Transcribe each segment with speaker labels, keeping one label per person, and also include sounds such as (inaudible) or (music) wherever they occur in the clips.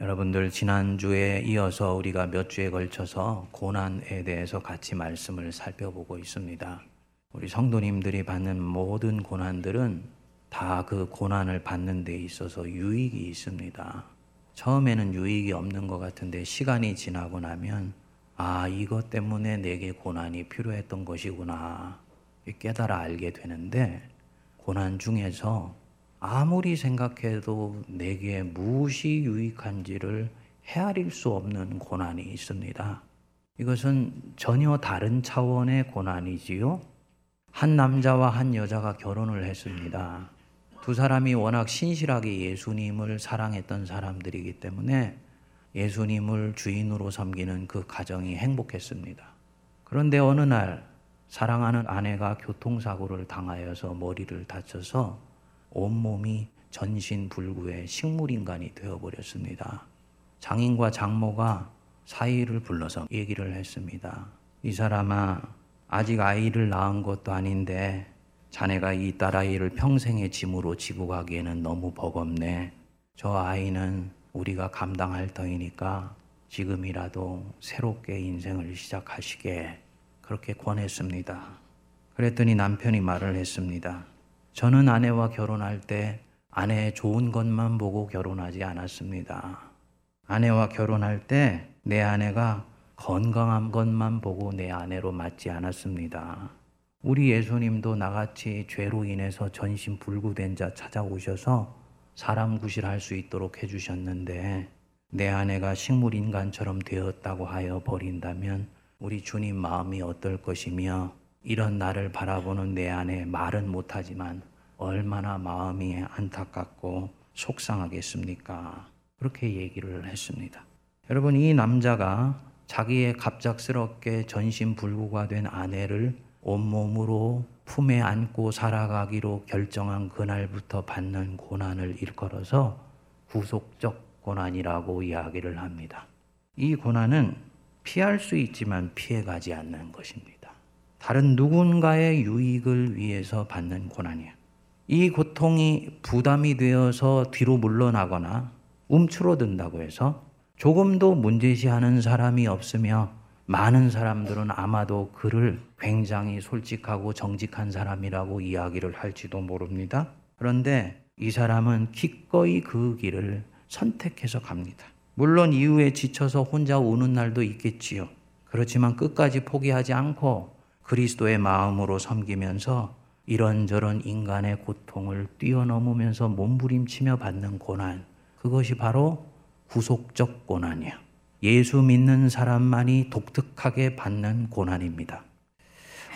Speaker 1: 여러분들 지난주에 이어서 우리가 몇 주에 걸쳐서 고난에 대해서 같이 말씀을 살펴보고 있습니다. 우리 성도님들이 받는 모든 고난들은 다 그 고난을 받는 데 있어서 유익이 있습니다. 처음에는 유익이 없는 것 같은데 시간이 지나고 나면 아, 이것 때문에 내게 고난이 필요했던 것이구나. 깨달아 알게 되는데 고난 중에서 아무리 생각해도 내게 무엇이 유익한지를 헤아릴 수 없는 고난이 있습니다. 이것은 전혀 다른 차원의 고난이지요. 한 남자와 한 여자가 결혼을 했습니다. 두 사람이 워낙 신실하게 예수님을 사랑했던 사람들이기 때문에 예수님을 주인으로 섬기는 그 가정이 행복했습니다. 그런데 어느 날 사랑하는 아내가 교통사고를 당하여서 머리를 다쳐서 온몸이 전신불구의 식물인간이 되어버렸습니다. 장인과 장모가 사이를 불러서 얘기를 했습니다. 이 사람아, 아직 아이를 낳은 것도 아닌데 자네가 이 딸아이를 평생의 짐으로 지고 가기에는 너무 버겁네. 저 아이는 우리가 감당할 터이니까 지금이라도 새롭게 인생을 시작하시게 그렇게 권했습니다. 그랬더니 남편이 말을 했습니다. 저는 아내와 결혼할 때 아내의 좋은 것만 보고 결혼하지 않았습니다. 아내와 결혼할 때 내 아내가 건강한 것만 보고 내 아내로 맞지 않았습니다. 우리 예수님도 나같이 죄로 인해서 전신 불구된 자 찾아오셔서 사람 구실할 수 있도록 해주셨는데 내 아내가 식물 인간처럼 되었다고 하여 버린다면 우리 주님 마음이 어떨 것이며 이런 나를 바라보는 내 안에 말은 못하지만 얼마나 마음이 안타깝고 속상하겠습니까? 그렇게 얘기를 했습니다. 여러분, 이 남자가 자기의 갑작스럽게 전신불구가 된 아내를 온몸으로 품에 안고 살아가기로 결정한 그날부터 받는 고난을 일컬어서 구속적 고난이라고 이야기를 합니다. 이 고난은 피할 수 있지만 피해가지 않는 것입니다. 다른 누군가의 유익을 위해서 받는 고난이야. 이 고통이 부담이 되어서 뒤로 물러나거나 움츠러든다고 해서 조금도 문제시하는 사람이 없으며 많은 사람들은 아마도 그를 굉장히 솔직하고 정직한 사람이라고 이야기를 할지도 모릅니다. 그런데 이 사람은 기꺼이 그 길을 선택해서 갑니다. 물론 이후에 지쳐서 혼자 우는 날도 있겠지요. 그렇지만 끝까지 포기하지 않고 그리스도의 마음으로 섬기면서 이런저런 인간의 고통을 뛰어넘으면서 몸부림치며 받는 고난. 그것이 바로 구속적 고난이야. 예수 믿는 사람만이 독특하게 받는 고난입니다.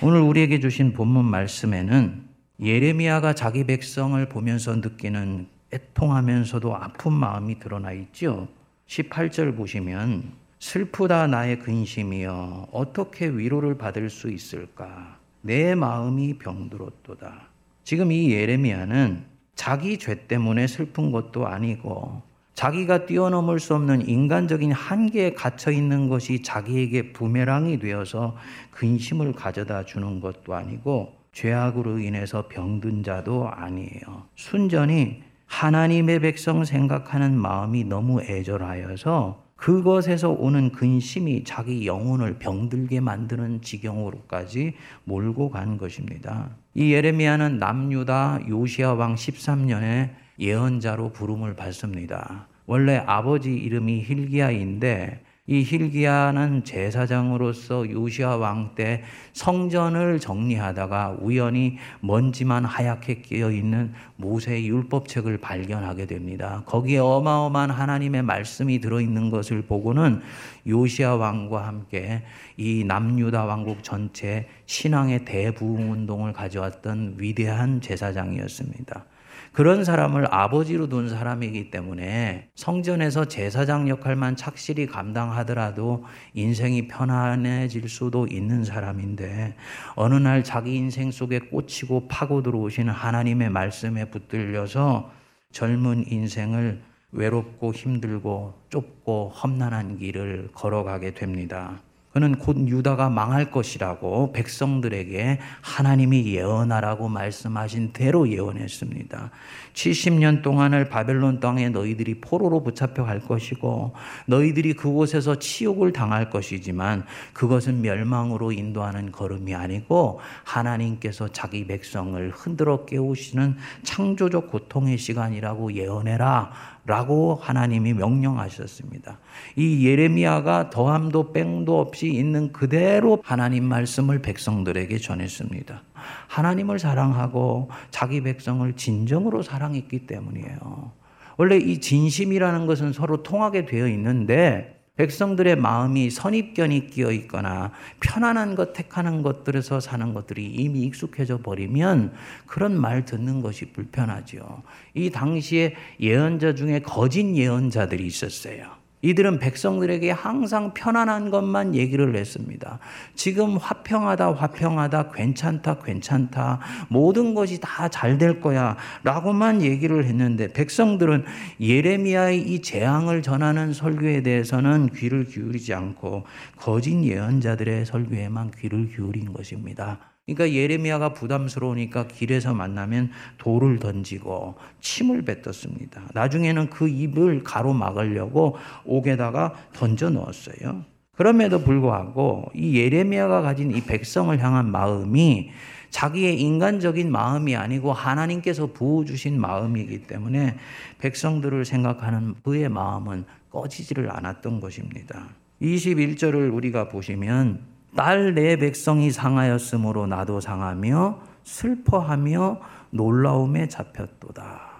Speaker 1: 오늘 우리에게 주신 본문 말씀에는 예레미야가 자기 백성을 보면서 느끼는 애통하면서도 아픈 마음이 드러나 있죠. 18절 보시면 슬프다 나의 근심이여 어떻게 위로를 받을 수 있을까? 내 마음이 병들었도다. 지금 이 예레미야는 자기 죄 때문에 슬픈 것도 아니고 자기가 뛰어넘을 수 없는 인간적인 한계에 갇혀 있는 것이 자기에게 부메랑이 되어서 근심을 가져다 주는 것도 아니고 죄악으로 인해서 병든 자도 아니에요. 순전히 하나님의 백성 생각하는 마음이 너무 애절하여서 그것에서 오는 근심이 자기 영혼을 병들게 만드는 지경으로까지 몰고 간 것입니다. 이 예레미야는 남유다 요시아 왕 13년에 예언자로 부름을 받습니다. 원래 아버지 이름이 힐기야인데 이 힐기야는 제사장으로서 요시아 왕 때 성전을 정리하다가 우연히 먼지만 하얗게 끼어 있는 모세의 율법책을 발견하게 됩니다. 거기에 어마어마한 하나님의 말씀이 들어 있는 것을 보고는 요시아 왕과 함께 이 남유다 왕국 전체 신앙의 대부흥 운동을 가져왔던 위대한 제사장이었습니다. 그런 사람을 아버지로 둔 사람이기 때문에 성전에서 제사장 역할만 착실히 감당하더라도 인생이 편안해질 수도 있는 사람인데 어느 날 자기 인생 속에 꽂히고 파고 들어오시는 하나님의 말씀에 붙들려서 젊은 인생을 외롭고 힘들고 좁고 험난한 길을 걸어가게 됩니다. 그는 곧 유다가 망할 것이라고 백성들에게 하나님이 예언하라고 말씀하신 대로 예언했습니다. 70년 동안을 바벨론 땅에 너희들이 포로로 붙잡혀 갈 것이고 너희들이 그곳에서 치욕을 당할 것이지만 그것은 멸망으로 인도하는 걸음이 아니고 하나님께서 자기 백성을 흔들어 깨우시는 창조적 고통의 시간이라고 예언해라 라고 하나님이 명령하셨습니다. 이 예레미야가 더함도 뺑도 없이 있는 그대로 하나님 말씀을 백성들에게 전했습니다. 하나님을 사랑하고 자기 백성을 진정으로 사랑했기 때문이에요. 원래 이 진심이라는 것은 서로 통하게 되어 있는데 백성들의 마음이 선입견이 끼어 있거나 편안한 것 택하는 것들에서 사는 것들이 이미 익숙해져 버리면 그런 말 듣는 것이 불편하죠. 이 당시에 예언자 중에 거짓 예언자들이 있었어요. 이들은 백성들에게 항상 편안한 것만 얘기를 했습니다. 지금 화평하다, 화평하다, 괜찮다, 괜찮다, 모든 것이 다 잘 될 거야, 라고만 얘기를 했는데, 백성들은 예레미야의 이 재앙을 전하는 설교에 대해서는 귀를 기울이지 않고, 거짓 예언자들의 설교에만 귀를 기울인 것입니다. 그러니까 예레미야가 부담스러우니까 길에서 만나면 돌을 던지고 침을 뱉었습니다. 나중에는 그 입을 가로막으려고 옥에다가 던져 넣었어요. 그럼에도 불구하고 이 예레미야가 가진 이 백성을 향한 마음이 자기의 인간적인 마음이 아니고 하나님께서 부어 주신 마음이기 때문에 백성들을 생각하는 그의 마음은 꺼지지를 않았던 것입니다. 21절을 우리가 보시면 딸 내 백성이 상하였으므로 나도 상하며 슬퍼하며 놀라움에 잡혔도다.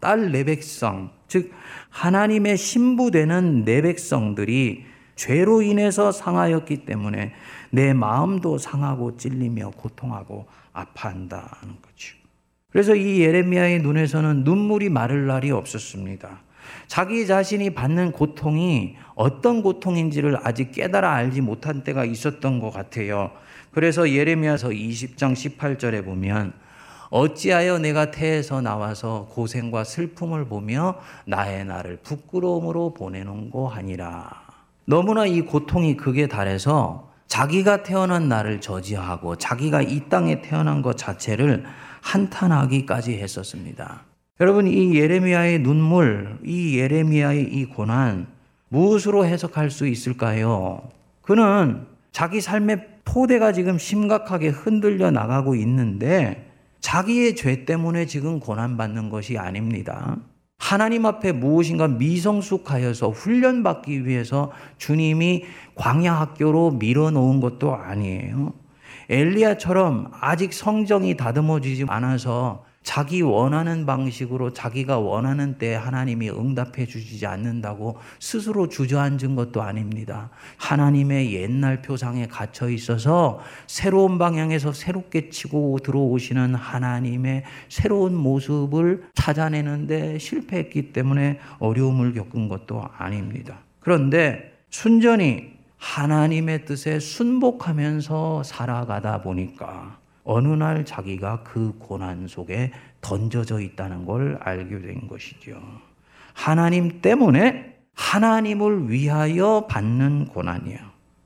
Speaker 1: 딸 내 백성, 즉 하나님의 신부되는 내 백성들이 죄로 인해서 상하였기 때문에 내 마음도 상하고 찔리며 고통하고 아파한다는 거죠. 그래서 이 예레미야의 눈에서는 눈물이 마를 날이 없었습니다. 자기 자신이 받는 고통이 어떤 고통인지를 아직 깨달아 알지 못한 때가 있었던 것 같아요. 그래서 예레미야서 20장 18절에 보면 어찌하여 내가 태에서 나와서 고생과 슬픔을 보며 나의 나를 부끄러움으로 보내는고 하니라. 너무나 이 고통이 극에 달해서 자기가 태어난 나를 저지하고 자기가 이 땅에 태어난 것 자체를 한탄하기까지 했었습니다. 여러분 이 예레미야의 눈물, 이 예레미야의 이 고난 무엇으로 해석할 수 있을까요? 그는 자기 삶의 토대가 지금 심각하게 흔들려 나가고 있는데 자기의 죄 때문에 지금 고난받는 것이 아닙니다. 하나님 앞에 무엇인가 미성숙하여서 훈련받기 위해서 주님이 광야 학교로 밀어놓은 것도 아니에요. 엘리야처럼 아직 성정이 다듬어지지 않아서 자기 원하는 방식으로 자기가 원하는 때 하나님이 응답해 주지 않는다고 스스로 주저앉은 것도 아닙니다. 하나님의 옛날 표상에 갇혀 있어서 새로운 방향에서 새롭게 치고 들어오시는 하나님의 새로운 모습을 찾아내는데 실패했기 때문에 어려움을 겪은 것도 아닙니다. 그런데 순전히 하나님의 뜻에 순복하면서 살아가다 보니까 어느 날 자기가 그 고난 속에 던져져 있다는 걸 알게 된 것이죠. 하나님 때문에 하나님을 위하여 받는 고난이요.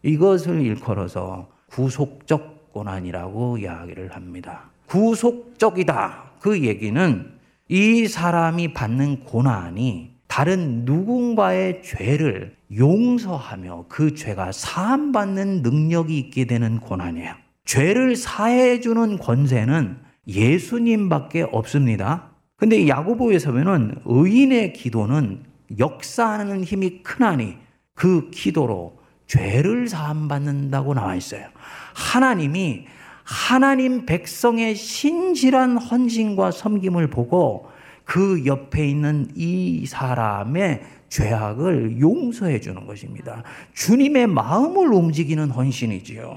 Speaker 1: 이것을 일컬어서 구속적 고난이라고 이야기를 합니다. 구속적이다. 그 얘기는 이 사람이 받는 고난이 다른 누군가의 죄를 용서하며 그 죄가 사함받는 능력이 있게 되는 고난이에요. 죄를 사해 주는 권세는 예수님밖에 없습니다. 근데 야고보에서 보면 의인의 기도는 역사하는 힘이 크나니 그 기도로 죄를 사함 받는다고 나와 있어요. 하나님이 하나님 백성의 신실한 헌신과 섬김을 보고 그 옆에 있는 이 사람의 죄악을 용서해 주는 것입니다. 주님의 마음을 움직이는 헌신이지요.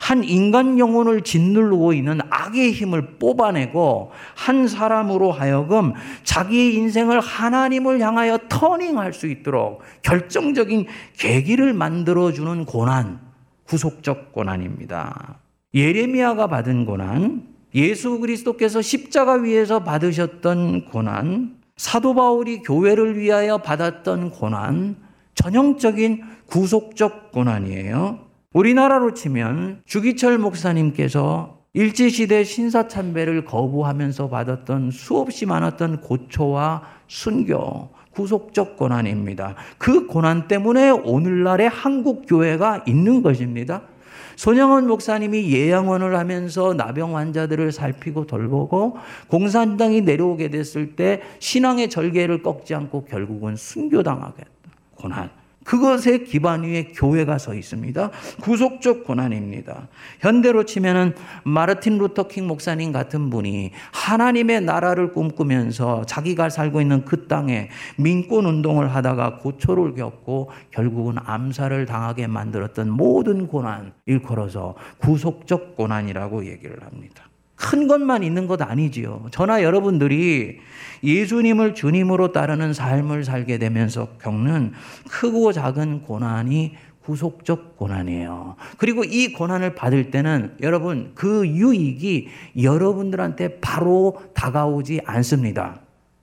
Speaker 1: 한 인간 영혼을 짓누르고 있는 악의 힘을 뽑아내고 한 사람으로 하여금 자기의 인생을 하나님을 향하여 터닝할 수 있도록 결정적인 계기를 만들어주는 고난, 구속적 고난입니다. 예레미야가 받은 고난, 예수 그리스도께서 십자가 위에서 받으셨던 고난, 사도 바울이 교회를 위하여 받았던 고난, 전형적인 구속적 고난이에요. 우리나라로 치면 주기철 목사님께서 일제시대 신사참배를 거부하면서 받았던 수없이 많았던 고초와 순교, 구속적 고난입니다. 그 고난 때문에 오늘날의 한국 교회가 있는 것입니다. 손영원 목사님이 예양원을 하면서 나병 환자들을 살피고 돌보고 공산당이 내려오게 됐을 때 신앙의 절개를 꺾지 않고 결국은 순교당하겠다. 고난. 그것의 기반 위에 교회가 서 있습니다. 구속적 고난입니다. 현대로 치면은 마르틴 루터 킹 목사님 같은 분이 하나님의 나라를 꿈꾸면서 자기가 살고 있는 그 땅에 민권 운동을 하다가 고초를 겪고 결국은 암살을 당하게 만들었던 모든 고난 일컬어서 구속적 고난이라고 얘기를 합니다. 큰 것만 있는 것 아니지요. 저나 여러분들이 예수님을 주님으로 따르는 삶을 살게 되면서 겪는 크고 작은 고난이 구속적 고난이에요. 그리고 이 고난을 받을 때는 여러분 그 유익이 여러분들한테 바로 다가오지 않습니다.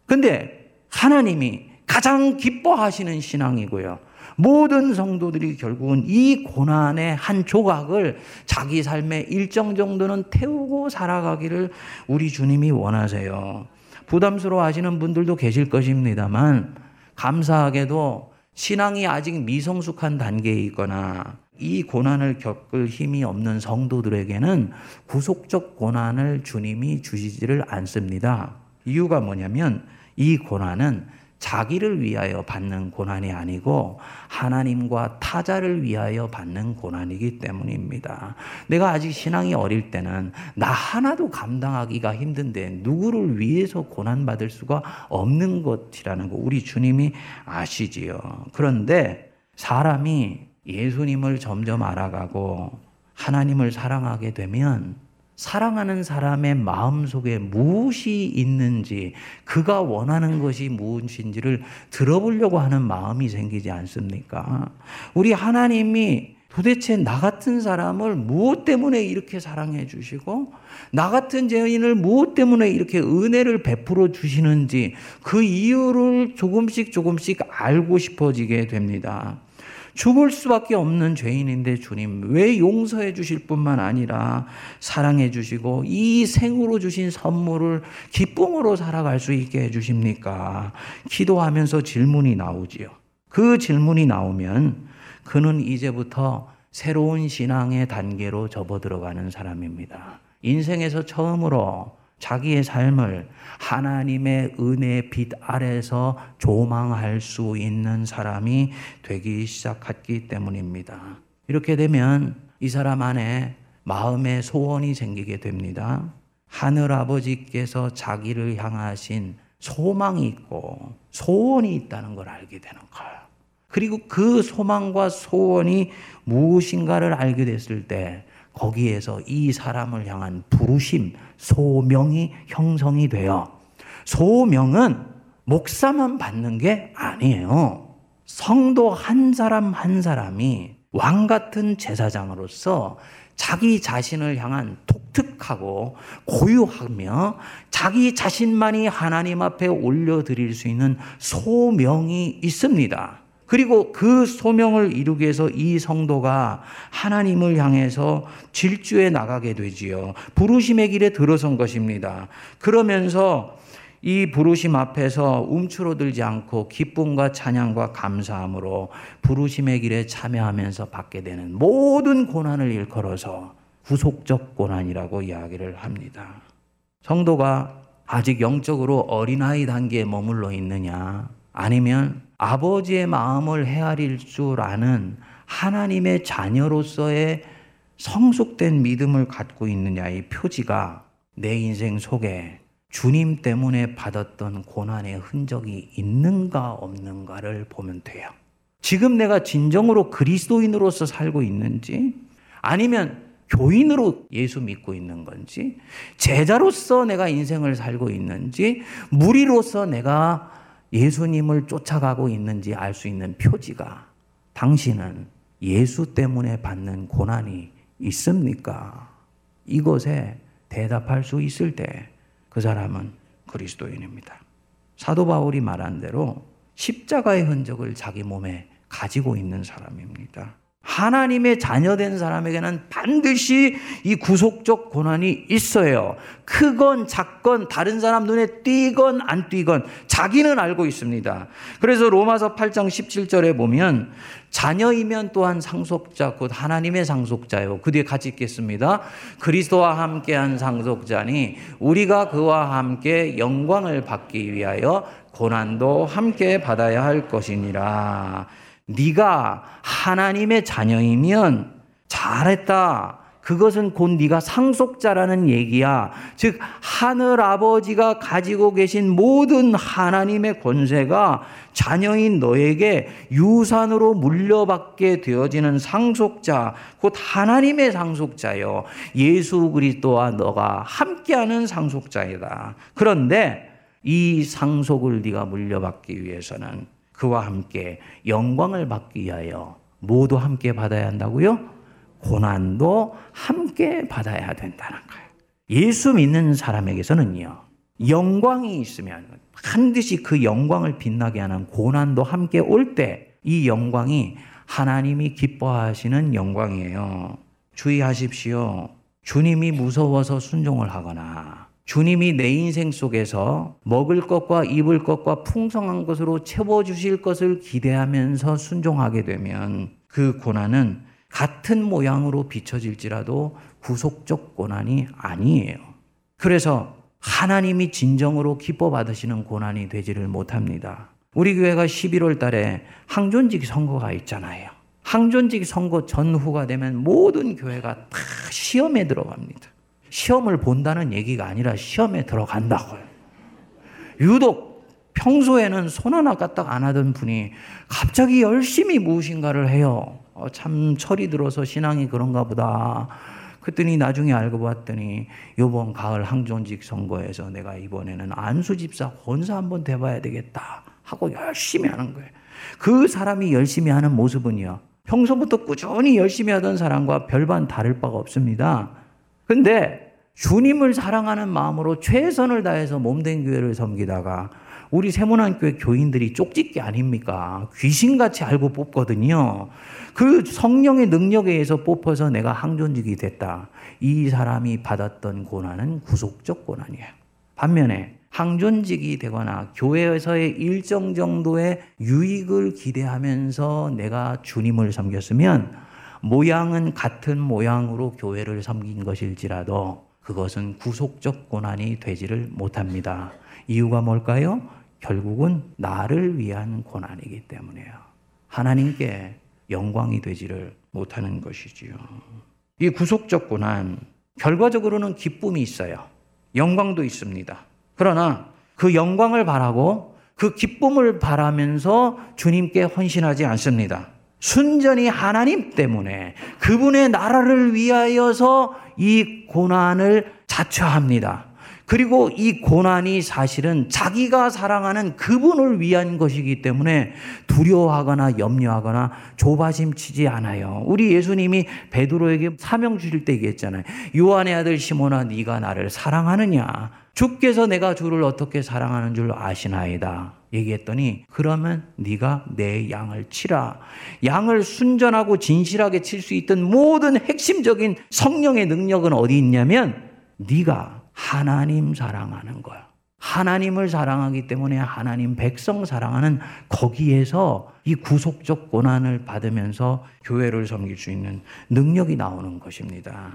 Speaker 1: 근데 하나님이 가장 기뻐하시는 신앙이고요. 모든 성도들이 결국은 이 고난의 한 조각을 자기 삶의 일정 정도는 태우고 살아가기를 우리 주님이 원하세요. 부담스러워 하시는 분들도 계실 것입니다만, 감사하게도 신앙이 아직 미성숙한 단계에 있거나 이 고난을 겪을 힘이 없는 성도들에게는 구속적 고난을 주님이 주시지를 않습니다. 이유가 뭐냐면 이 고난은 자기를 위하여 받는 고난이 아니고 하나님과 타자를 위하여 받는 고난이기 때문입니다. 내가 아직 신앙이 어릴 때는 나 하나도 감당하기가 힘든데 누구를 위해서 고난받을 수가 없는 것이라는 거 우리 주님이 아시지요. 그런데 사람이 예수님을 점점 알아가고 하나님을 사랑하게 되면 사랑하는 사람의 마음 속에 무엇이 있는지, 그가 원하는 것이 무엇인지를 들어보려고 하는 마음이 생기지 않습니까? 우리 하나님이 도대체 나 같은 사람을 무엇 때문에 이렇게 사랑해 주시고, 나 같은 죄인을 무엇 때문에 이렇게 은혜를 베풀어 주시는지 그 이유를 조금씩 조금씩 알고 싶어지게 됩니다. 죽을 수밖에 없는 죄인인데 주님 왜 용서해 주실 뿐만 아니라 사랑해 주시고 이 생으로 주신 선물을 기쁨으로 살아갈 수 있게 해 주십니까? 기도하면서 질문이 나오지요. 그 질문이 나오면 그는 이제부터 새로운 신앙의 단계로 접어 들어가는 사람입니다. 인생에서 처음으로 자기의 삶을 하나님의 은혜 빛 아래서 조망할 수 있는 사람이 되기 시작했기 때문입니다. 이렇게 되면 이 사람 안에 마음의 소원이 생기게 됩니다. 하늘 아버지께서 자기를 향하신 소망이 있고 소원이 있다는 걸 알게 되는 거예요. 그리고 그 소망과 소원이 무엇인가를 알게 됐을 때 거기에서 이 사람을 향한 부르심, 소명이 형성이 되어 소명은 목사만 받는 게 아니에요. 성도 한 사람 한 사람이 왕 같은 제사장으로서 자기 자신을 향한 독특하고 고유하며 자기 자신만이 하나님 앞에 올려드릴 수 있는 소명이 있습니다. 그리고 그 소명을 이루기 위해서 이 성도가 하나님을 향해서 질주해 나가게 되지요. 부르심의 길에 들어선 것입니다. 그러면서 이 부르심 앞에서 움츠러들지 않고 기쁨과 찬양과 감사함으로 부르심의 길에 참여하면서 받게 되는 모든 고난을 일컬어서 구속적 고난이라고 이야기를 합니다. 성도가 아직 영적으로 어린아이 단계에 머물러 있느냐, 아니면 아버지의 마음을 헤아릴 줄 아는 하나님의 자녀로서의 성숙된 믿음을 갖고 있느냐의 표지가 내 인생 속에 주님 때문에 받았던 고난의 흔적이 있는가 없는가를 보면 돼요. 지금 내가 진정으로 그리스도인으로서 살고 있는지 아니면 교인으로 예수 믿고 있는 건지 제자로서 내가 인생을 살고 있는지 무리로서 내가 예수님을 쫓아가고 있는지 알 수 있는 표지가 당신은 예수 때문에 받는 고난이 있습니까? 이것에 대답할 수 있을 때 그 사람은 그리스도인입니다. 사도 바울이 말한 대로 십자가의 흔적을 자기 몸에 가지고 있는 사람입니다. 하나님의 자녀된 사람에게는 반드시 이 구속적 고난이 있어요. 크건 작건 다른 사람 눈에 띄건 안 띄건 자기는 알고 있습니다. 그래서 로마서 8장 17절에 보면 자녀이면 또한 상속자 곧 하나님의 상속자요. 그 뒤에 같이 읽겠습니다. 그리스도와 함께한 상속자니 우리가 그와 함께 영광을 받기 위하여 고난도 함께 받아야 할 것이니라. 네가 하나님의 자녀이면 잘했다. 그것은 곧 네가 상속자라는 얘기야. 즉 하늘 아버지가 가지고 계신 모든 하나님의 권세가 자녀인 너에게 유산으로 물려받게 되어지는 상속자, 곧 하나님의 상속자요. 예수 그리스도와 너가 함께하는 상속자이다. 그런데 이 상속을 네가 물려받기 위해서는 그와 함께 영광을 받기 위하여 모두 함께 받아야 한다고요? 고난도 함께 받아야 된다는 거예요. 예수 믿는 사람에게서는요, 영광이 있으면 반드시 그 영광을 빛나게 하는 고난도 함께 올 때 이 영광이 하나님이 기뻐하시는 영광이에요. 주의하십시오. 주님이 무서워서 순종을 하거나 주님이 내 인생 속에서 먹을 것과 입을 것과 풍성한 것으로 채워주실 것을 기대하면서 순종하게 되면 그 고난은 같은 모양으로 비춰질지라도 구속적 고난이 아니에요. 그래서 하나님이 진정으로 기뻐 받으시는 고난이 되지를 못합니다. 우리 교회가 11월 달에 항존직 선거가 있잖아요. 항존직 선거 전후가 되면 모든 교회가 다 시험에 들어갑니다. 시험을 본다는 얘기가 아니라 시험에 들어간다고요. 유독 평소에는 손 하나 까딱 안 하던 분이 갑자기 열심히 무엇인가를 해요. 어, 참 철이 들어서 신앙이 그런가 보다. 그랬더니 나중에 알고 봤더니 요번 가을 항존직 선거에서 내가 이번에는 안수집사 권사 한번 돼봐야 되겠다 하고 열심히 하는 거예요. 그 사람이 열심히 하는 모습은요. 평소부터 꾸준히 열심히 하던 사람과 별반 다를 바가 없습니다. 근데 주님을 사랑하는 마음으로 최선을 다해서 몸된 교회를 섬기다가 우리 세문안교회 교인들이 쪽집게 아닙니까? 귀신같이 알고 뽑거든요. 그 성령의 능력에 의해서 뽑혀서 내가 항존직이 됐다. 이 사람이 받았던 고난은 구속적 고난이에요. 반면에 항존직이 되거나 교회에서의 일정 정도의 유익을 기대하면서 내가 주님을 섬겼으면 모양은 같은 모양으로 교회를 섬긴 것일지라도 그것은 구속적 고난이 되지를 못합니다. 이유가 뭘까요? 결국은 나를 위한 고난이기 때문에요. 하나님께 영광이 되지를 못하는 것이지요. 이 구속적 고난, 결과적으로는 기쁨이 있어요. 영광도 있습니다. 그러나 그 영광을 바라고 그 기쁨을 바라면서 주님께 헌신하지 않습니다. 순전히 하나님 때문에 그분의 나라를 위하여서 이 고난을 자처합니다. 그리고 이 고난이 사실은 자기가 사랑하는 그분을 위한 것이기 때문에 두려워하거나 염려하거나 조바심 치지 않아요. 우리 예수님이 베드로에게 사명 주실 때 얘기했잖아요. 요한의 아들 시몬아 네가 나를 사랑하느냐? 주께서 내가 주를 어떻게 사랑하는 줄 아시나이다. 얘기했더니 그러면 네가 내 양을 치라. 양을 순전하고 진실하게 칠 수 있던 모든 핵심적인 성령의 능력은 어디 있냐면 네가 하나님 사랑하는 거야. 하나님을 사랑하기 때문에 하나님 백성 사랑하는 거기에서 이 구속적 고난을 받으면서 교회를 섬길 수 있는 능력이 나오는 것입니다.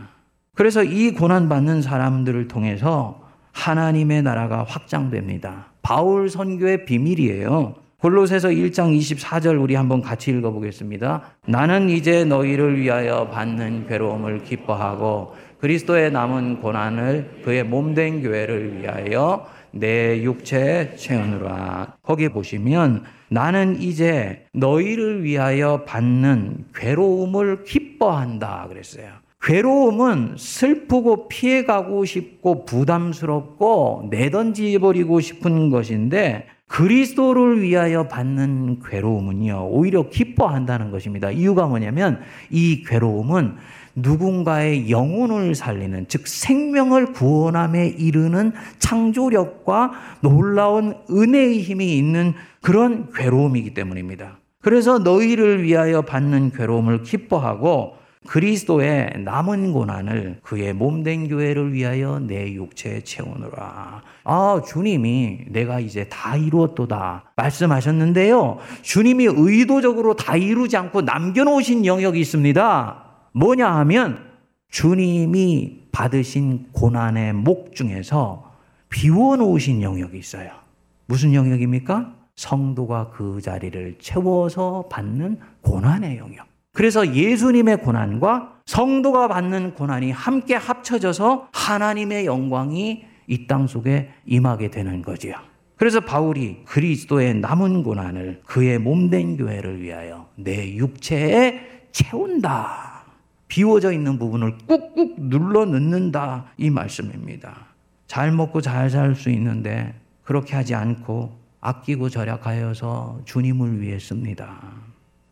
Speaker 1: 그래서 이 고난 받는 사람들을 통해서 하나님의 나라가 확장됩니다. 바울 선교의 비밀이에요. 골로새서 1장 24절 우리 한번 같이 읽어 보겠습니다. 나는 이제 너희를 위하여 받는 괴로움을 기뻐하고 그리스도의 남은 고난을 그의 몸된 교회를 위하여 내 육체에 채우느라. 거기 보시면 나는 이제 너희를 위하여 받는 괴로움을 기뻐한다 그랬어요. 괴로움은 슬프고 피해가고 싶고 부담스럽고 내던지버리고 싶은 것인데 그리스도를 위하여 받는 괴로움은요, 오히려 기뻐한다는 것입니다. 이유가 뭐냐면 이 괴로움은 누군가의 영혼을 살리는, 즉 생명을 구원함에 이르는 창조력과 놀라운 은혜의 힘이 있는 그런 괴로움이기 때문입니다. 그래서 너희를 위하여 받는 괴로움을 기뻐하고 그리스도의 남은 고난을 그의 몸된 교회를 위하여 내 육체에 채우노라. 아, 주님이 내가 이제 다 이루었도다. 말씀하셨는데요. 주님이 의도적으로 다 이루지 않고 남겨놓으신 영역이 있습니다. 뭐냐 하면 주님이 받으신 고난의 목 중에서 비워놓으신 영역이 있어요. 무슨 영역입니까? 성도가 그 자리를 채워서 받는 고난의 영역. 그래서 예수님의 고난과 성도가 받는 고난이 함께 합쳐져서 하나님의 영광이 이 땅 속에 임하게 되는 거지요. 그래서 바울이 그리스도의 남은 고난을 그의 몸된 교회를 위하여 내 육체에 채운다. 비워져 있는 부분을 꾹꾹 눌러 넣는다. 이 말씀입니다. 잘 먹고 잘 살 수 있는데 그렇게 하지 않고 아끼고 절약하여서 주님을 위해 씁니다.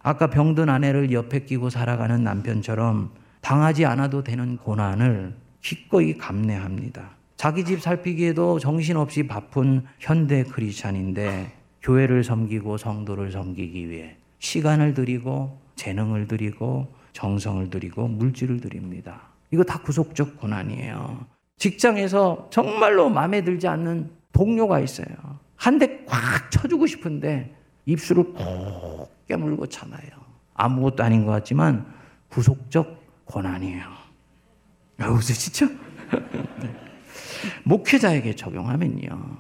Speaker 1: 아까 병든 아내를 옆에 끼고 살아가는 남편처럼 당하지 않아도 되는 고난을 기꺼이 감내합니다. 자기 집 살피기에도 정신없이 바쁜 현대 크리스찬인데 교회를 섬기고 성도를 섬기기 위해 시간을 들이고 재능을 들이고 정성을 들이고 물질을 들입니다. 이거 다 구속적 고난이에요. 직장에서 정말로 마음에 들지 않는 동료가 있어요. 한 대 꽉 쳐주고 싶은데 입술을 꼭 깨물고 참아요. 아무것도 아닌 것 같지만 구속적 고난이에요. 아, 웃으시죠? (laughs) 목회자에게 적용하면요.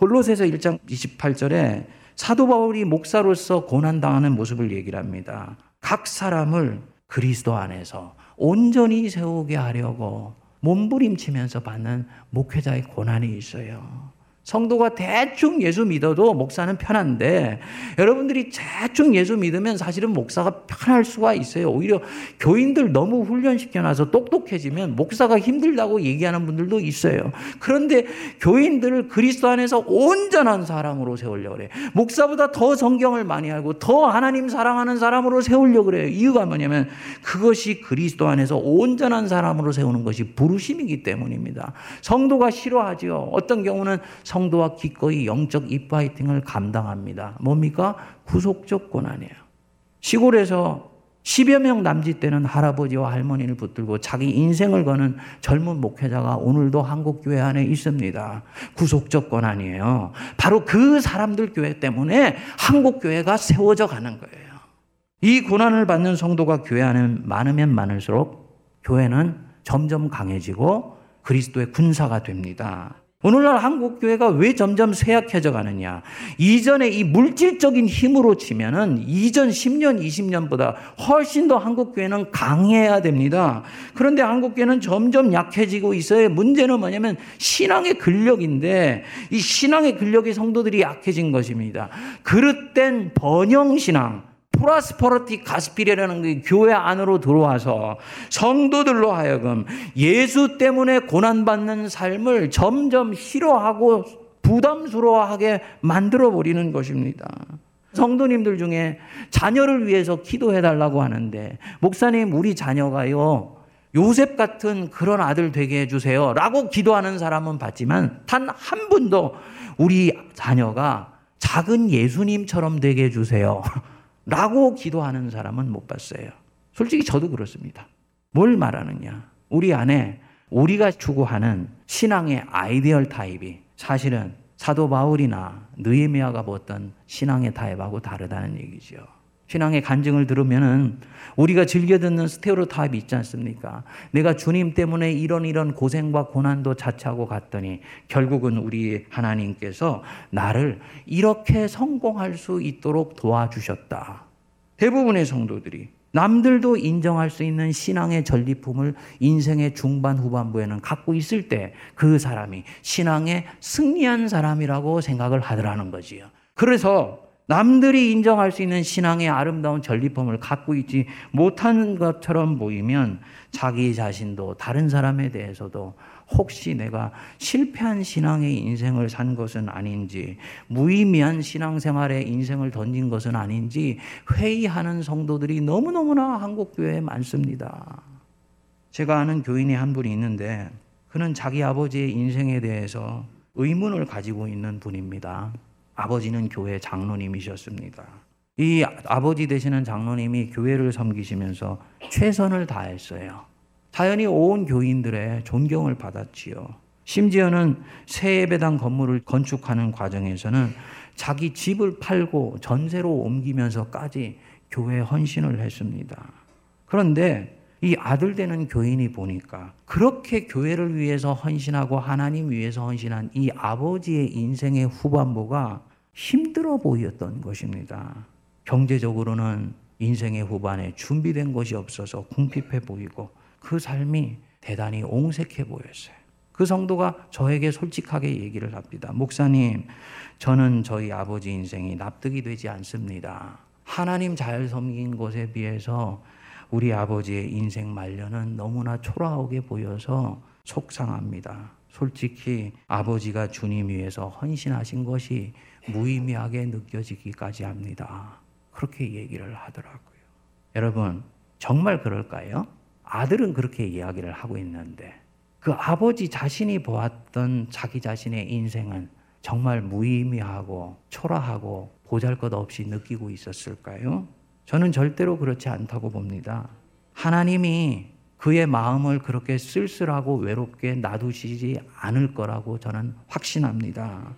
Speaker 1: 홀로새서 1장 28절에 사도 바울이 목사로서 고난당하는 모습을 얘기를 합니다. 각 사람을 그리스도 안에서 온전히 세우게 하려고 몸부림치면서 받는 목회자의 고난이 있어요. 성도가 대충 예수 믿어도 목사는 편한데 여러분들이 대충 예수 믿으면 사실은 목사가 편할 수가 있어요. 오히려 교인들 너무 훈련시켜놔서 똑똑해지면 목사가 힘들다고 얘기하는 분들도 있어요. 그런데 교인들을 그리스도 안에서 온전한 사람으로 세우려고 그래요. 목사보다 더 성경을 많이 알고 더 하나님 사랑하는 사람으로 세우려고 그래요. 이유가 뭐냐면 그것이 그리스도 안에서 온전한 사람으로 세우는 것이 부르심이기 때문입니다. 성도가 싫어하지요. 어떤 경우는 성도와 기꺼이 영적 입파이팅을 감당합니다. 뭡니까? 구속적 고난이에요. 시골에서 10여 명 남짓 되는 할아버지와 할머니를 붙들고 자기 인생을 거는 젊은 목회자가 오늘도 한국 교회 안에 있습니다. 구속적 고난이에요. 바로 그 사람들 교회 때문에 한국 교회가 세워져 가는 거예요. 이 고난을 받는 성도가 교회 안에 많으면 많을수록 교회는 점점 강해지고 그리스도의 군사가 됩니다. 오늘날 한국 교회가 왜 점점 쇠약해져 가느냐? 이전에 이 물질적인 힘으로 치면은 이전 10년, 20년보다 훨씬 더 한국 교회는 강해야 됩니다. 그런데 한국 교회는 점점 약해지고 있어요. 문제는 뭐냐면 신앙의 근력인데 이 신앙의 근력이 성도들이 약해진 것입니다. 그릇된 번영 신앙, prosperity gospel이라는 게 교회 안으로 들어와서 성도들로 하여금 예수 때문에 고난받는 삶을 점점 싫어하고 부담스러워하게 만들어 버리는 것입니다. 성도님들 중에 자녀를 위해서 기도해 달라고 하는데 목사님 우리 자녀가요 요셉 같은 그런 아들 되게 해주세요 라고 기도하는 사람은 봤지만 단 한 분도 우리 자녀가 작은 예수님처럼 되게 해주세요 라고 기도하는 사람은 못 봤어요. 솔직히 저도 그렇습니다. 뭘 말하느냐. 우리 안에 우리가 추구하는 신앙의 ideal type이 사실은 사도 바울이나 느헤미야가 보던 신앙의 타입하고 다르다는 얘기죠. 신앙의 간증을 들으면은 우리가 즐겨 듣는 스테레오 타입이 있지 않습니까? 내가 주님 때문에 이런 이런 고생과 고난도 자처하고 갔더니 결국은 우리 하나님께서 나를 이렇게 성공할 수 있도록 도와주셨다. 대부분의 성도들이 남들도 인정할 수 있는 신앙의 전리품을 인생의 중반 후반부에는 갖고 있을 때 그 사람이 신앙에 승리한 사람이라고 생각을 하더라는 거지요. 그래서 남들이 인정할 수 있는 신앙의 아름다운 전리품을 갖고 있지 못하는 것처럼 보이면 자기 자신도 다른 사람에 대해서도 혹시 내가 실패한 신앙의 인생을 산 것은 아닌지, 무의미한 신앙생활의 인생을 던진 것은 아닌지 회의하는 성도들이 너무너무나 한국교회에 많습니다. 제가 아는 교인이 한 분이 있는데, 그는 자기 아버지의 인생에 대해서 의문을 가지고 있는 분입니다. 아버지는 교회 장로님이셨습니다. 이 아버지 되시는 장로님이 교회를 섬기시면서 최선을 다했어요. 자연히 온 교인들의 존경을 받았지요. 심지어는 새 예배당 건물을 건축하는 과정에서는 자기 집을 팔고 전세로 옮기면서까지 교회 헌신을 했습니다. 그런데 이 아들 되는 교인이 보니까 그렇게 교회를 위해서 헌신하고 하나님 위해서 헌신한 이 아버지의 인생의 후반부가 힘들어 보였던 것입니다. 경제적으로는 인생의 후반에 준비된 것이 없어서 궁핍해 보이고 그 삶이 대단히 옹색해 보였어요. 그 성도가 저에게 솔직하게 얘기를 합니다. 목사님, 저는 저희 아버지 인생이 납득이 되지 않습니다. 하나님 잘 섬긴 것에 비해서 우리 아버지의 인생 말년은 너무나 초라하게 보여서 속상합니다. 솔직히 아버지가 주님 위해서 헌신하신 것이 무의미하게 느껴지기까지 합니다. 그렇게 얘기를 하더라고요. 여러분, 정말 그럴까요? 아들은 그렇게 이야기를 하고 있는데 그 아버지 자신이 보았던 자기 자신의 인생은 정말 무의미하고 초라하고 보잘 것 없이 느끼고 있었을까요? 저는 절대로 그렇지 않다고 봅니다. 하나님이 그의 마음을 그렇게 쓸쓸하고 외롭게 놔두시지 않을 거라고 저는 확신합니다.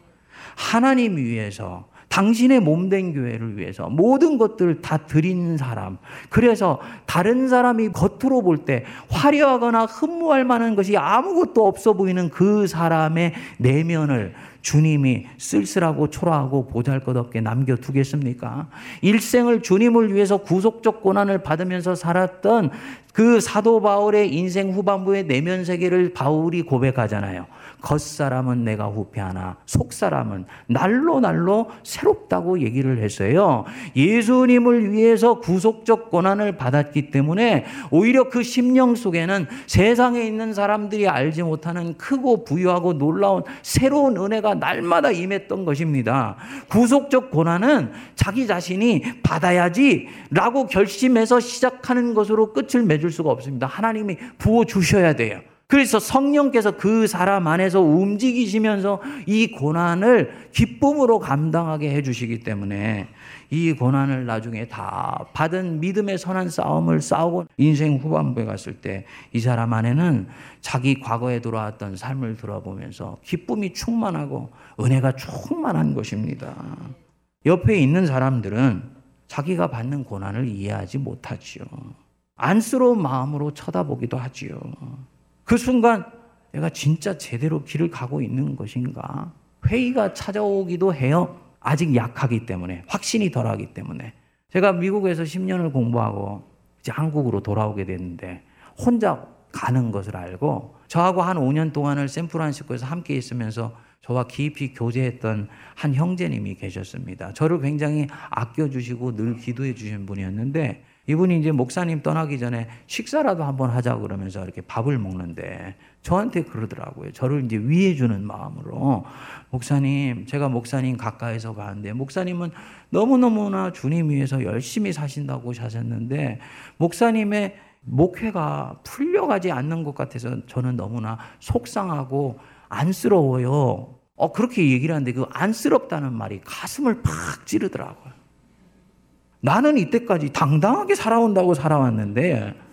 Speaker 1: 하나님 위해서 당신의 몸된 교회를 위해서 모든 것들을 다 드린 사람. 그래서 다른 사람이 겉으로 볼 때 화려하거나 흠모할 만한 것이 아무것도 없어 보이는 그 사람의 내면을 주님이 쓸쓸하고 초라하고 보잘 것 없게 남겨두겠습니까? 일생을 주님을 위해서 구속적 고난을 받으면서 살았던 그 사도 바울의 인생 후반부의 내면 세계를 바울이 고백하잖아요. 겉사람은 내가 후패하나 속사람은 날로 날로 새롭다고 얘기를 했어요. 예수님을 위해서 구속적 고난을 받았기 때문에 오히려 그 심령 속에는 세상에 있는 사람들이 알지 못하는 크고 부유하고 놀라운 새로운 은혜가 날마다 임했던 것입니다. 구속적 고난은 자기 자신이 받아야지 라고 결심해서 시작하는 것으로 끝을 맺을 수가 없습니다. 하나님이 부어 주셔야 돼요. 그래서 성령께서 그 사람 안에서 움직이시면서 이 고난을 기쁨으로 감당하게 해주시기 때문에 이 고난을 나중에 다 받은 믿음의 선한 싸움을 싸우고 인생 후반부에 갔을 때 이 사람 안에는 자기 과거에 돌아왔던 삶을 돌아보면서 기쁨이 충만하고 은혜가 충만한 것입니다. 옆에 있는 사람들은 자기가 받는 고난을 이해하지 못하지요. 안쓰러운 마음으로 쳐다보기도 하지요. 그 순간 내가 진짜 제대로 길을 가고 있는 것인가? 회의가 찾아오기도 해요. 아직 약하기 때문에, 확신이 덜 하기 때문에. 제가 미국에서 10년을 공부하고 이제 한국으로 돌아오게 됐는데 혼자 가는 것을 알고 저하고 한 5년 동안을 샌프란시스코에서 함께 있으면서 저와 깊이 교제했던 한 형제님이 계셨습니다. 저를 굉장히 아껴주시고 늘 기도해 주신 분이었는데 이분이 이제 목사님 떠나기 전에 식사라도 한번 하자 그러면서 이렇게 밥을 먹는데 저한테 그러더라고요. 저를 이제 위해 주는 마음으로 목사님, 제가 목사님 가까이서 봤는데 목사님은 너무너무나 주님 위해서 열심히 사신다고 하셨는데 목사님의 목회가 풀려가지 않는 것 같아서 저는 너무나 속상하고 안쓰러워요. 어, 그렇게 얘기를 하는데 그 안쓰럽다는 말이 가슴을 팍 찌르더라고요. 나는 이때까지 당당하게 살아온다고 살아왔는데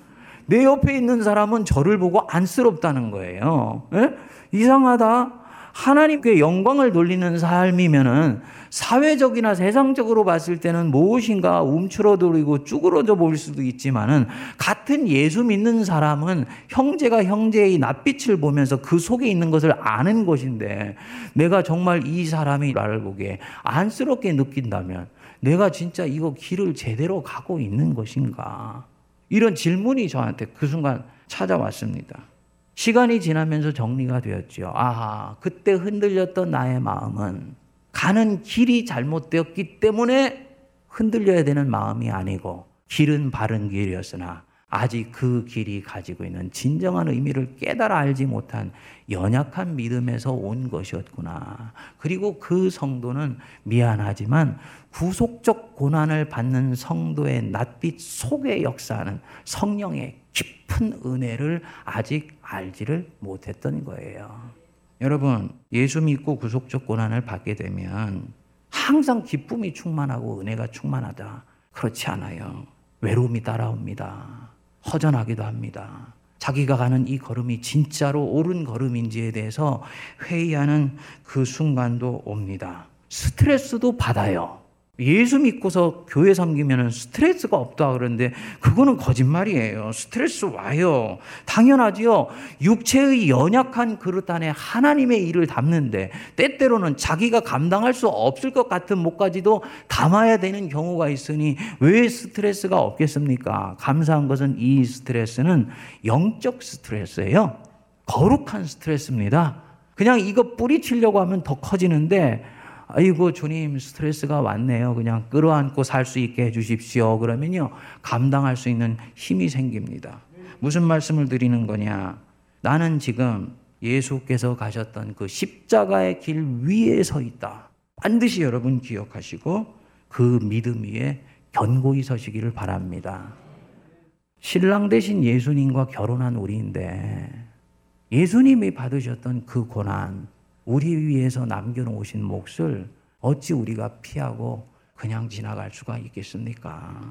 Speaker 1: 내 옆에 있는 사람은 저를 보고 안쓰럽다는 거예요. 에? 예? 이상하다. 하나님께 영광을 돌리는 삶이면은 사회적이나 세상적으로 봤을 때는 무엇인가 움츠러들고 쭈그러져 보일 수도 있지만은 같은 예수 믿는 사람은 형제가 형제의 낯빛을 보면서 그 속에 있는 것을 아는 것인데 내가 정말 이 사람이 나를 보기에 안쓰럽게 느낀다면 내가 진짜 이거 길을 제대로 가고 있는 것인가? 이런 질문이 저한테 그 순간 찾아왔습니다. 시간이 지나면서 정리가 되었죠. 아하, 그때 흔들렸던 나의 마음은 가는 길이 잘못되었기 때문에 흔들려야 되는 마음이 아니고 길은 바른 길이었으나 아직 그 길이 가지고 있는 진정한 의미를 깨달아 알지 못한 연약한 믿음에서 온 것이었구나. 그리고 그 성도는 미안하지만 구속적 고난을 받는 성도의 낯빛 속에 역사하는 성령의 깊은 은혜를 아직 알지를 못했던 거예요. 여러분, 예수 믿고 구속적 고난을 받게 되면 항상 기쁨이 충만하고 은혜가 충만하다. 그렇지 않아요. 외로움이 따라옵니다. 허전하기도 합니다. 자기가 가는 이 걸음이 진짜로 옳은 걸음인지에 대해서 회의하는 그 순간도 옵니다. 스트레스도 받아요. 예수 믿고서 교회 섬기면 스트레스가 없다 그러는데 그거는 거짓말이에요. 스트레스 와요. 당연하지요. 육체의 연약한 그릇 안에 하나님의 일을 담는데 때때로는 자기가 감당할 수 없을 것 같은 목까지도 담아야 되는 경우가 있으니 왜 스트레스가 없겠습니까? 감사한 것은 이 스트레스는 영적 스트레스예요. 거룩한 스트레스입니다. 그냥 이거 뿌리치려고 하면 더 커지는데 아이고 주님 스트레스가 왔네요. 그냥 끌어안고 살 수 있게 해주십시오. 그러면요 감당할 수 있는 힘이 생깁니다. 무슨 말씀을 드리는 거냐? 나는 지금 예수께서 가셨던 그 십자가의 길 위에 서 있다. 반드시 여러분 기억하시고 그 믿음 위에 견고히 서시기를 바랍니다. 신랑 대신 예수님과 결혼한 우리인데 예수님이 받으셨던 그 고난, 우리 위해서 남겨놓으신 몫을 어찌 우리가 피하고 그냥 지나갈 수가 있겠습니까?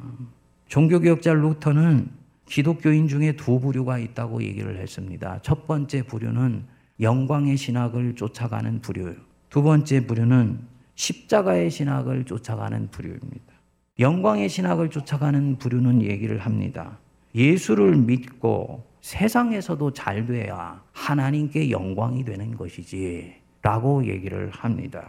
Speaker 1: 종교개혁자 루터는 기독교인 중에 두 부류가 있다고 얘기를 했습니다. 첫 번째 부류는 영광의 신학을 쫓아가는 부류. 두 번째 부류는 십자가의 신학을 쫓아가는 부류입니다. 영광의 신학을 쫓아가는 부류는 얘기를 합니다. 예수를 믿고 세상에서도 잘 돼야 하나님께 영광이 되는 것이지. 라고 얘기를 합니다.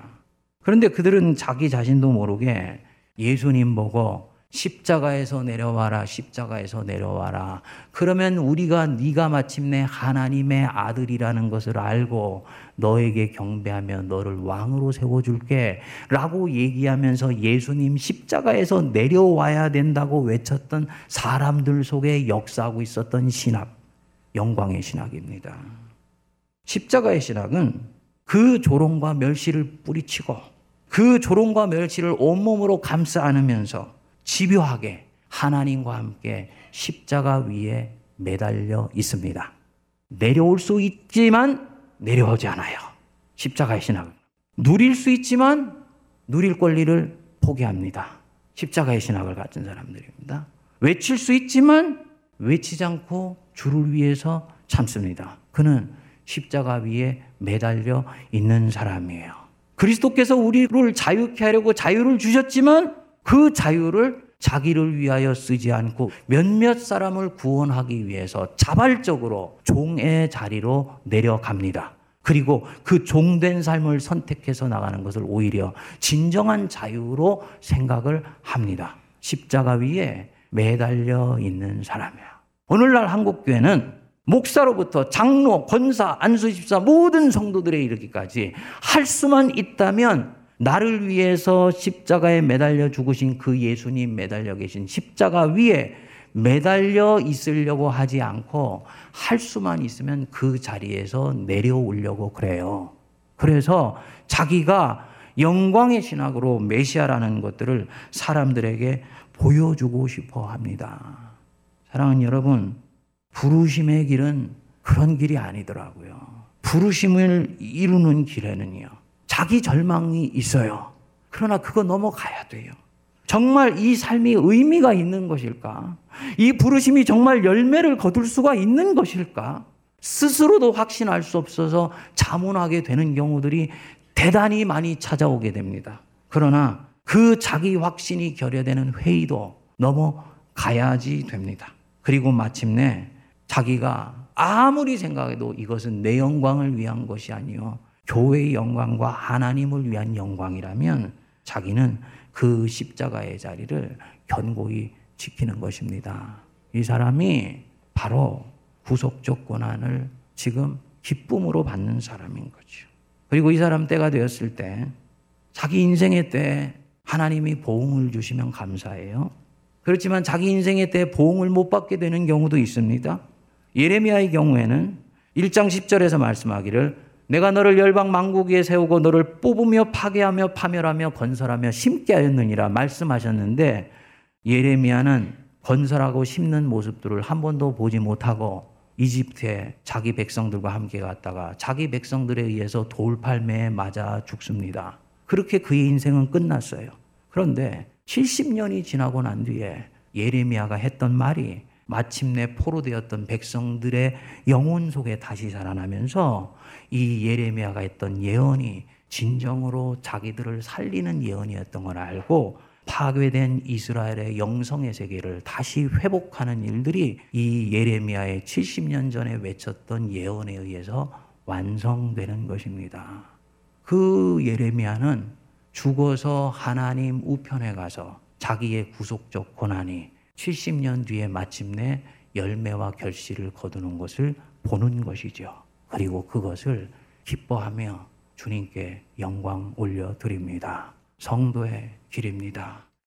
Speaker 1: 그런데 그들은 자기 자신도 모르게 예수님 보고 십자가에서 내려와라 십자가에서 내려와라 그러면 우리가 네가 마침내 하나님의 아들이라는 것을 알고 너에게 경배하며 너를 왕으로 세워 줄게 라고 얘기하면서 예수님 십자가에서 내려와야 된다고 외쳤던 사람들 속에 역사하고 있었던 신학 영광의 신학입니다. 십자가의 신학은 그 조롱과 멸시를 뿌리치고 그 조롱과 멸시를 온몸으로 감싸 안으면서 집요하게 하나님과 함께 십자가 위에 매달려 있습니다. 내려올 수 있지만 내려오지 않아요. 십자가의 신학은. 누릴 수 있지만 누릴 권리를 포기합니다. 십자가의 신학을 가진 사람들입니다. 외칠 수 있지만 외치지 않고 주를 위해서 참습니다. 그는 십자가 위에 매달려 있는 사람이에요. 그리스도께서 우리를 자유케 하려고 자유를 주셨지만 그 자유를 자기를 위하여 쓰지 않고 몇몇 사람을 구원하기 위해서 자발적으로 종의 자리로 내려갑니다. 그리고 그 종된 삶을 선택해서 나가는 것을 오히려 진정한 자유로 생각을 합니다. 십자가 위에 매달려 있는 사람이야. 오늘날 한국교회는 목사로부터 장로, 권사, 안수집사 모든 성도들에 이르기까지 할 수만 있다면 나를 위해서 십자가에 매달려 죽으신 그 예수님 매달려 계신 십자가 위에 매달려 있으려고 하지 않고 할 수만 있으면 그 자리에서 내려오려고 그래요. 그래서 자기가 영광의 신학으로 메시아라는 것들을 사람들에게 보여주고 싶어 합니다. 사랑하는 여러분, 부르심의 길은 그런 길이 아니더라고요. 부르심을 이루는 길에는요. 자기 절망이 있어요. 그러나 그거 넘어가야 돼요. 정말 이 삶이 의미가 있는 것일까? 이 부르심이 정말 열매를 거둘 수가 있는 것일까? 스스로도 확신할 수 없어서 자문하게 되는 경우들이 대단히 많이 찾아오게 됩니다. 그러나 그 자기 확신이 결여되는 회의도 넘어가야지 됩니다. 그리고 마침내 자기가 아무리 생각해도 이것은 내 영광을 위한 것이 아니요. 교회의 영광과 하나님을 위한 영광이라면 자기는 그 십자가의 자리를 견고히 지키는 것입니다. 이 사람이 바로 구속적 고난을 지금 기쁨으로 받는 사람인 거죠. 그리고 이 사람 때가 되었을 때 자기 인생의 때 하나님이 보응을 주시면 감사해요. 그렇지만 자기 인생의 때 보응을 못 받게 되는 경우도 있습니다. 예레미야의 경우에는 1장 10절에서 말씀하기를 내가 너를 열방 만국 위에 세우고 너를 뽑으며 파괴하며 파멸하며 건설하며 심게 하였느니라 말씀하셨는데 예레미야는 건설하고 심는 모습들을 한 번도 보지 못하고 이집트에 자기 백성들과 함께 갔다가 자기 백성들에 의해서 돌팔매에 맞아 죽습니다. 그렇게 그의 인생은 끝났어요. 그런데 70년이 지나고 난 뒤에 예레미야가 했던 말이 마침내 포로되었던 백성들의 영혼 속에 다시 살아나면서 이 예레미야가 했던 예언이 진정으로 자기들을 살리는 예언이었던 걸 알고 파괴된 이스라엘의 영성의 세계를 다시 회복하는 일들이 이 예레미야의 70년 전에 외쳤던 예언에 의해서 완성되는 것입니다. 그 예레미야는 죽어서 하나님 우편에 가서 자기의 구속적 고난이 70년 뒤에 마침내 열매와 결실을 거두는 것을 보는 것이죠. 그리고 그것을 기뻐하며 주님께 영광 올려 드립니다. 성도의 길입니다.